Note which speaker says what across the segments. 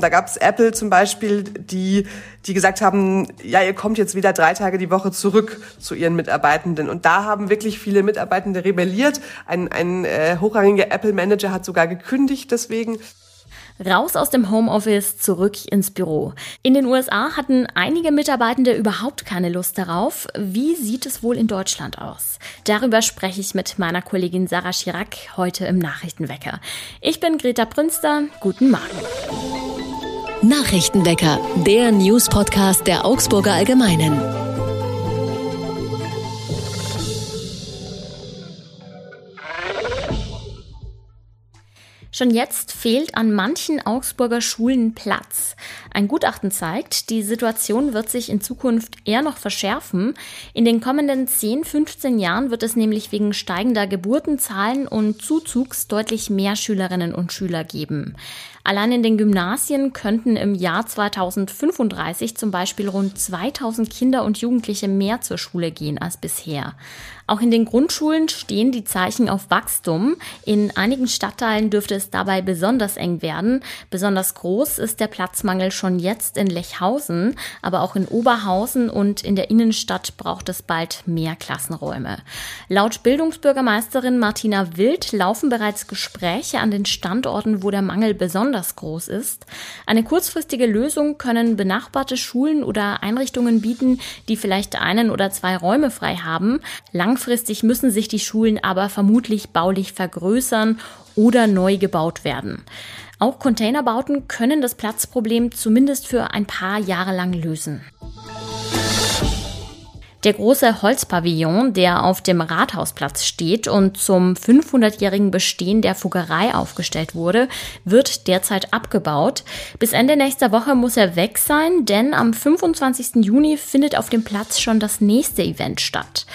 Speaker 1: Da gab es Apple zum Beispiel, die, die gesagt haben, ja, ihr kommt jetzt wieder drei Tage die Woche zurück zu ihren Mitarbeitenden. Und da haben wirklich viele Mitarbeitende rebelliert. Ein, ein äh, hochrangiger Apple-Manager hat sogar gekündigt deswegen.
Speaker 2: Raus aus dem Homeoffice, zurück ins Büro. In den USA hatten einige Mitarbeitende überhaupt keine Lust darauf. Wie sieht es wohl in Deutschland aus? Darüber spreche ich mit meiner Kollegin Sarah Chirac heute im Nachrichtenwecker. Ich bin Greta Prünster. Guten Morgen.
Speaker 3: Nachrichtenwecker, der News-Podcast der Augsburger Allgemeinen.
Speaker 2: Schon jetzt fehlt an manchen Augsburger Schulen Platz. Ein Gutachten zeigt, die Situation wird sich in Zukunft eher noch verschärfen. In den kommenden 10, 15 Jahren wird es nämlich wegen steigender Geburtenzahlen und Zuzugs deutlich mehr Schülerinnen und Schüler geben. Allein in den Gymnasien könnten im Jahr 2035 zum Beispiel rund 2000 Kinder und Jugendliche mehr zur Schule gehen als bisher. Auch in den Grundschulen stehen die Zeichen auf Wachstum. In einigen Stadtteilen dürfte es dabei besonders eng werden. Besonders groß ist der Platzmangel schon jetzt in Lechhausen, aber auch in Oberhausen und in der Innenstadt braucht es bald mehr Klassenräume. Laut Bildungsbürgermeisterin Martina Wild laufen bereits Gespräche an den Standorten, wo der Mangel besonders groß ist. Eine kurzfristige Lösung können benachbarte Schulen oder Einrichtungen bieten, die vielleicht einen oder zwei Räume frei haben. Langfristig müssen sich die Schulen aber vermutlich baulich vergrößern oder neu gebaut werden. Auch Containerbauten können das Platzproblem zumindest für ein paar Jahre lang lösen. Der große Holzpavillon, der auf dem Rathausplatz steht und zum 500-jährigen Bestehen der Fuggerei aufgestellt wurde, wird derzeit abgebaut. Bis Ende nächster Woche muss er weg sein, denn am 25. Juni findet auf dem Platz schon das nächste Event statt.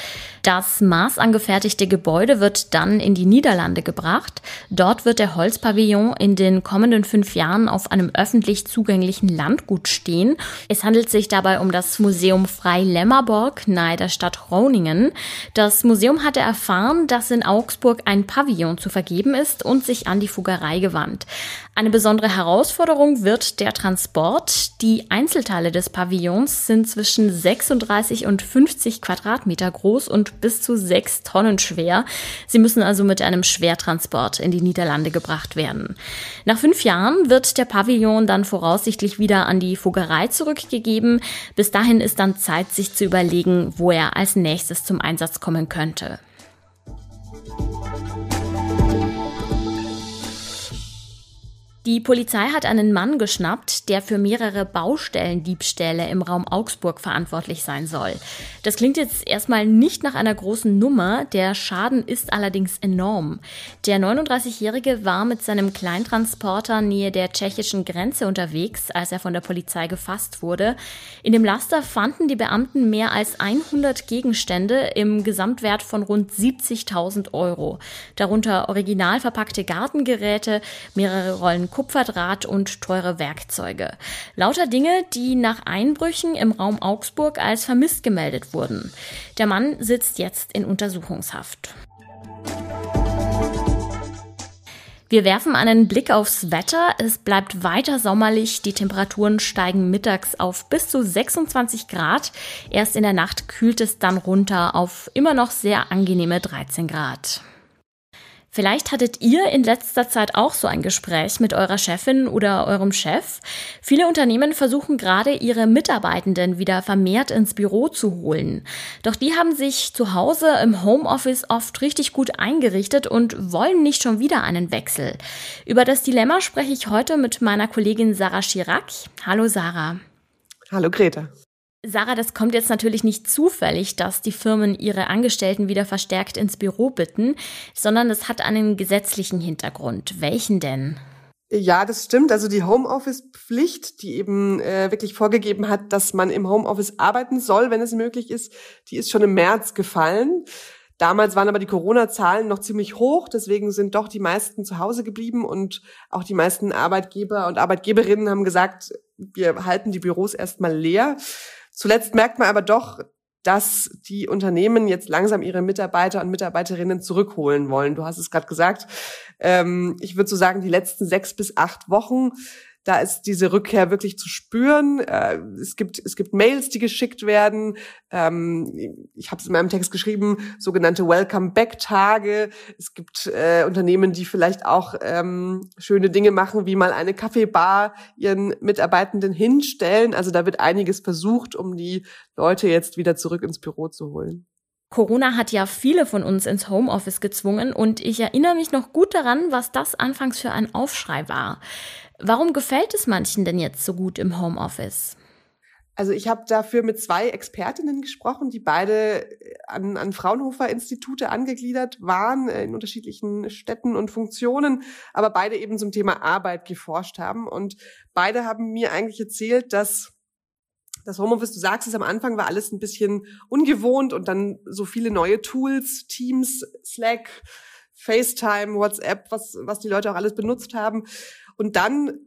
Speaker 2: Das maßangefertigte Gebäude wird dann in die Niederlande gebracht. Dort wird der Holzpavillon in den kommenden fünf Jahren auf einem öffentlich zugänglichen Landgut stehen. Es handelt sich dabei um das Museum Frei-Lemmerborg nahe der Stadt Groningen. Das Museum hatte erfahren, dass in Augsburg ein Pavillon zu vergeben ist und sich an die Fuggerei gewandt. Eine besondere Herausforderung wird der Transport. Die Einzelteile des Pavillons sind zwischen 36 und 50 Quadratmeter groß und bis zu sechs Tonnen schwer. Sie müssen also mit einem Schwertransport in die Niederlande gebracht werden. Nach fünf Jahren wird der Pavillon dann voraussichtlich wieder an die Fuggerei zurückgegeben. Bis dahin ist dann Zeit, sich zu überlegen, wo er als nächstes zum Einsatz kommen könnte. Die Polizei hat einen Mann geschnappt, der für mehrere Baustellendiebstähle im Raum Augsburg verantwortlich sein soll. Das klingt jetzt erstmal nicht nach einer großen Nummer, der Schaden ist allerdings enorm. Der 39-Jährige war mit seinem Kleintransporter nähe der tschechischen Grenze unterwegs, als er von der Polizei gefasst wurde. In dem Laster fanden die Beamten mehr als 100 Gegenstände im Gesamtwert von rund 70.000 Euro. Darunter original verpackte Gartengeräte, mehrere Rollen Kupferdraht und teure Werkzeuge. Lauter Dinge, die nach Einbrüchen im Raum Augsburg als vermisst gemeldet wurden. Der Mann sitzt jetzt in Untersuchungshaft. Wir werfen einen Blick aufs Wetter. Es bleibt weiter sommerlich. Die Temperaturen steigen mittags auf bis zu 26 Grad. Erst in der Nacht kühlt es dann runter auf immer noch sehr angenehme 13 Grad. Vielleicht hattet ihr in letzter Zeit auch so ein Gespräch mit eurer Chefin oder eurem Chef. Viele Unternehmen versuchen gerade, ihre Mitarbeitenden wieder vermehrt ins Büro zu holen. Doch die haben sich zu Hause im Homeoffice oft richtig gut eingerichtet und wollen nicht schon wieder einen Wechsel. Über das Dilemma spreche ich heute mit meiner Kollegin Sarah Chirac. Hallo Sarah.
Speaker 1: Hallo Greta.
Speaker 2: Sarah, das kommt jetzt natürlich nicht zufällig, dass die Firmen ihre Angestellten wieder verstärkt ins Büro bitten, sondern es hat einen gesetzlichen Hintergrund. Welchen denn?
Speaker 1: Ja, das stimmt. Also die Homeoffice-Pflicht, die eben äh, wirklich vorgegeben hat, dass man im Homeoffice arbeiten soll, wenn es möglich ist, die ist schon im März gefallen. Damals waren aber die Corona-Zahlen noch ziemlich hoch, deswegen sind doch die meisten zu Hause geblieben und auch die meisten Arbeitgeber und Arbeitgeberinnen haben gesagt, wir halten die Büros erstmal leer. Zuletzt merkt man aber doch, dass die Unternehmen jetzt langsam ihre Mitarbeiter und Mitarbeiterinnen zurückholen wollen. Du hast es gerade gesagt. Ähm, ich würde so sagen, die letzten sechs bis acht Wochen, Da ist diese Rückkehr wirklich zu spüren. Äh, es gibt es gibt Mails, die geschickt werden. Ähm, ich habe es in meinem Text geschrieben, sogenannte Welcome Back Tage. Es gibt äh, Unternehmen, die vielleicht auch ähm, schöne Dinge machen, wie mal eine Kaffeebar ihren Mitarbeitenden hinstellen. Also da wird einiges versucht, um die Leute jetzt wieder zurück ins Büro zu holen.
Speaker 2: Corona hat ja viele von uns ins Homeoffice gezwungen und ich erinnere mich noch gut daran, was das anfangs für ein Aufschrei war. Warum gefällt es manchen denn jetzt so gut im Homeoffice?
Speaker 1: Also ich habe dafür mit zwei Expertinnen gesprochen, die beide an, an Fraunhofer-Institute angegliedert waren, äh, in unterschiedlichen Städten und Funktionen, aber beide eben zum Thema Arbeit geforscht haben. Und beide haben mir eigentlich erzählt, dass das Homeoffice, du sagst es am Anfang, war alles ein bisschen ungewohnt und dann so viele neue Tools, Teams, Slack, FaceTime, WhatsApp, was, was die Leute auch alles benutzt haben. Und dann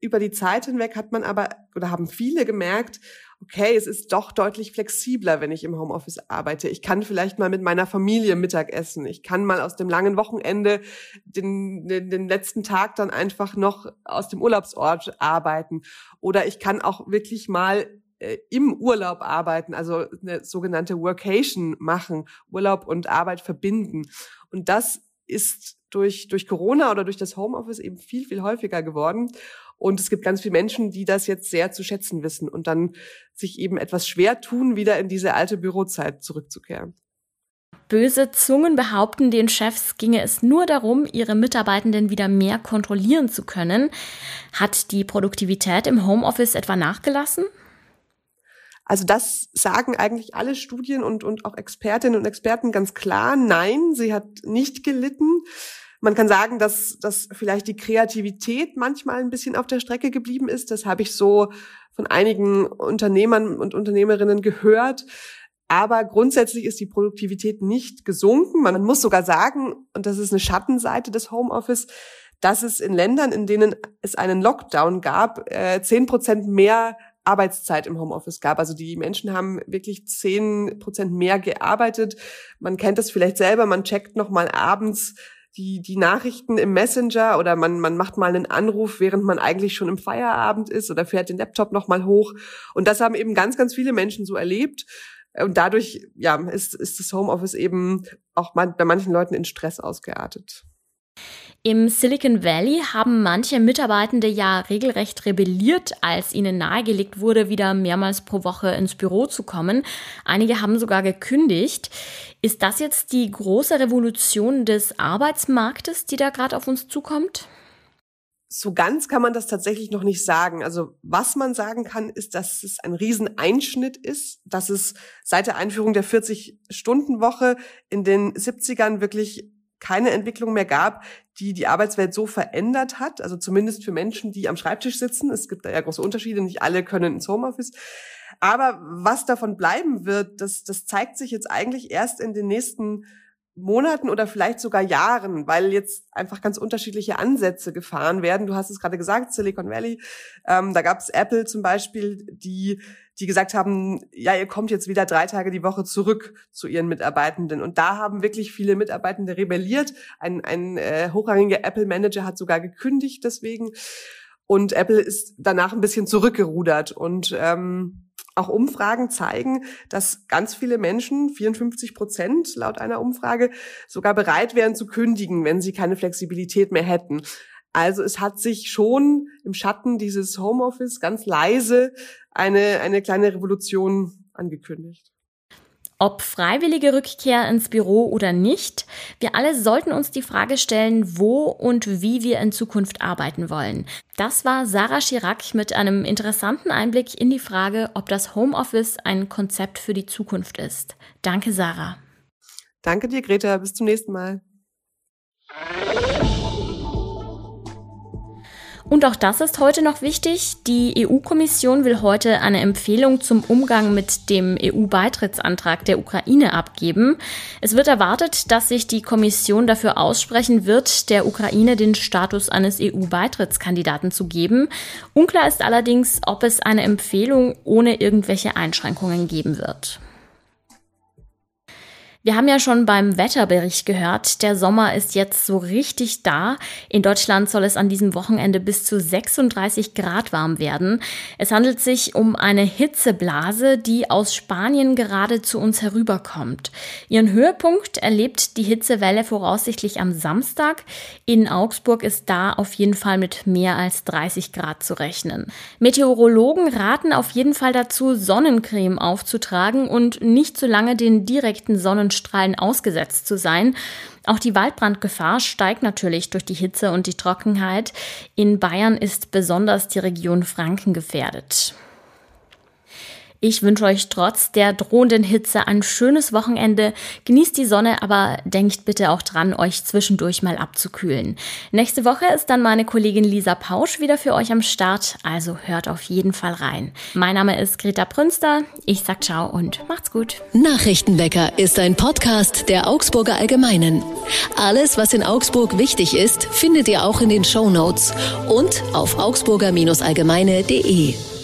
Speaker 1: über die Zeit hinweg hat man aber oder haben viele gemerkt, okay, es ist doch deutlich flexibler, wenn ich im Homeoffice arbeite. Ich kann vielleicht mal mit meiner Familie Mittag essen. Ich kann mal aus dem langen Wochenende den, den, den letzten Tag dann einfach noch aus dem Urlaubsort arbeiten. Oder ich kann auch wirklich mal äh, im Urlaub arbeiten, also eine sogenannte Workation machen, Urlaub und Arbeit verbinden. Und das ist durch, durch Corona oder durch das Homeoffice eben viel, viel häufiger geworden. Und es gibt ganz viele Menschen, die das jetzt sehr zu schätzen wissen und dann sich eben etwas schwer tun, wieder in diese alte Bürozeit zurückzukehren.
Speaker 2: Böse Zungen behaupten, den Chefs ginge es nur darum, ihre Mitarbeitenden wieder mehr kontrollieren zu können. Hat die Produktivität im Homeoffice etwa nachgelassen?
Speaker 1: Also das sagen eigentlich alle Studien und, und auch Expertinnen und Experten ganz klar. Nein, sie hat nicht gelitten. Man kann sagen, dass, dass vielleicht die Kreativität manchmal ein bisschen auf der Strecke geblieben ist. Das habe ich so von einigen Unternehmern und Unternehmerinnen gehört. Aber grundsätzlich ist die Produktivität nicht gesunken. Man muss sogar sagen, und das ist eine Schattenseite des Homeoffice, dass es in Ländern, in denen es einen Lockdown gab, äh, zehn Prozent mehr Arbeitszeit im Homeoffice gab. Also die Menschen haben wirklich zehn Prozent mehr gearbeitet. Man kennt das vielleicht selber, man checkt noch mal abends die, die Nachrichten im Messenger oder man, man macht mal einen Anruf, während man eigentlich schon im Feierabend ist oder fährt den Laptop noch mal hoch. Und das haben eben ganz, ganz viele Menschen so erlebt. Und dadurch, ja, ist, ist das Homeoffice eben auch bei manchen Leuten in Stress ausgeartet.
Speaker 2: Im Silicon Valley haben manche Mitarbeitende ja regelrecht rebelliert, als ihnen nahegelegt wurde, wieder mehrmals pro Woche ins Büro zu kommen. Einige haben sogar gekündigt. Ist das jetzt die große Revolution des Arbeitsmarktes, die da gerade auf uns zukommt?
Speaker 1: So ganz kann man das tatsächlich noch nicht sagen. Also was man sagen kann, ist, dass es ein Rieseneinschnitt ist, dass es seit der Einführung der 40-Stunden-Woche in den 70ern wirklich keine Entwicklung mehr gab, die die Arbeitswelt so verändert hat, also zumindest für Menschen, die am Schreibtisch sitzen. Es gibt da ja große Unterschiede, nicht alle können ins Homeoffice. Aber was davon bleiben wird, das, das zeigt sich jetzt eigentlich erst in den nächsten Monaten oder vielleicht sogar Jahren, weil jetzt einfach ganz unterschiedliche Ansätze gefahren werden. Du hast es gerade gesagt, Silicon Valley. Ähm, da gab es Apple zum Beispiel, die die gesagt haben, ja, ihr kommt jetzt wieder drei Tage die Woche zurück zu ihren Mitarbeitenden. Und da haben wirklich viele Mitarbeitende rebelliert. Ein, ein äh, hochrangiger Apple-Manager hat sogar gekündigt deswegen. Und Apple ist danach ein bisschen zurückgerudert. Und ähm, auch Umfragen zeigen, dass ganz viele Menschen, 54 Prozent laut einer Umfrage, sogar bereit wären zu kündigen, wenn sie keine Flexibilität mehr hätten. Also es hat sich schon im Schatten dieses Homeoffice ganz leise eine, eine kleine Revolution angekündigt.
Speaker 2: Ob freiwillige Rückkehr ins Büro oder nicht, wir alle sollten uns die Frage stellen, wo und wie wir in Zukunft arbeiten wollen. Das war Sarah Chirac mit einem interessanten Einblick in die Frage, ob das Homeoffice ein Konzept für die Zukunft ist. Danke, Sarah.
Speaker 1: Danke dir, Greta. Bis zum nächsten Mal.
Speaker 2: Und auch das ist heute noch wichtig. Die EU-Kommission will heute eine Empfehlung zum Umgang mit dem EU-Beitrittsantrag der Ukraine abgeben. Es wird erwartet, dass sich die Kommission dafür aussprechen wird, der Ukraine den Status eines EU-Beitrittskandidaten zu geben. Unklar ist allerdings, ob es eine Empfehlung ohne irgendwelche Einschränkungen geben wird. Wir haben ja schon beim Wetterbericht gehört, der Sommer ist jetzt so richtig da. In Deutschland soll es an diesem Wochenende bis zu 36 Grad warm werden. Es handelt sich um eine Hitzeblase, die aus Spanien gerade zu uns herüberkommt. Ihren Höhepunkt erlebt die Hitzewelle voraussichtlich am Samstag. In Augsburg ist da auf jeden Fall mit mehr als 30 Grad zu rechnen. Meteorologen raten auf jeden Fall dazu, Sonnencreme aufzutragen und nicht zu lange den direkten Sonnen Sonnenstrahlen ausgesetzt zu sein. Auch die Waldbrandgefahr steigt natürlich durch die Hitze und die Trockenheit. In Bayern ist besonders die Region Franken gefährdet. Ich wünsche euch trotz der drohenden Hitze ein schönes Wochenende. Genießt die Sonne, aber denkt bitte auch dran, euch zwischendurch mal abzukühlen. Nächste Woche ist dann meine Kollegin Lisa Pausch wieder für euch am Start, also hört auf jeden Fall rein. Mein Name ist Greta Prünster. Ich sag ciao und macht's gut.
Speaker 3: Nachrichtenwecker ist ein Podcast der Augsburger Allgemeinen. Alles, was in Augsburg wichtig ist, findet ihr auch in den Show Notes und auf augsburger-allgemeine.de.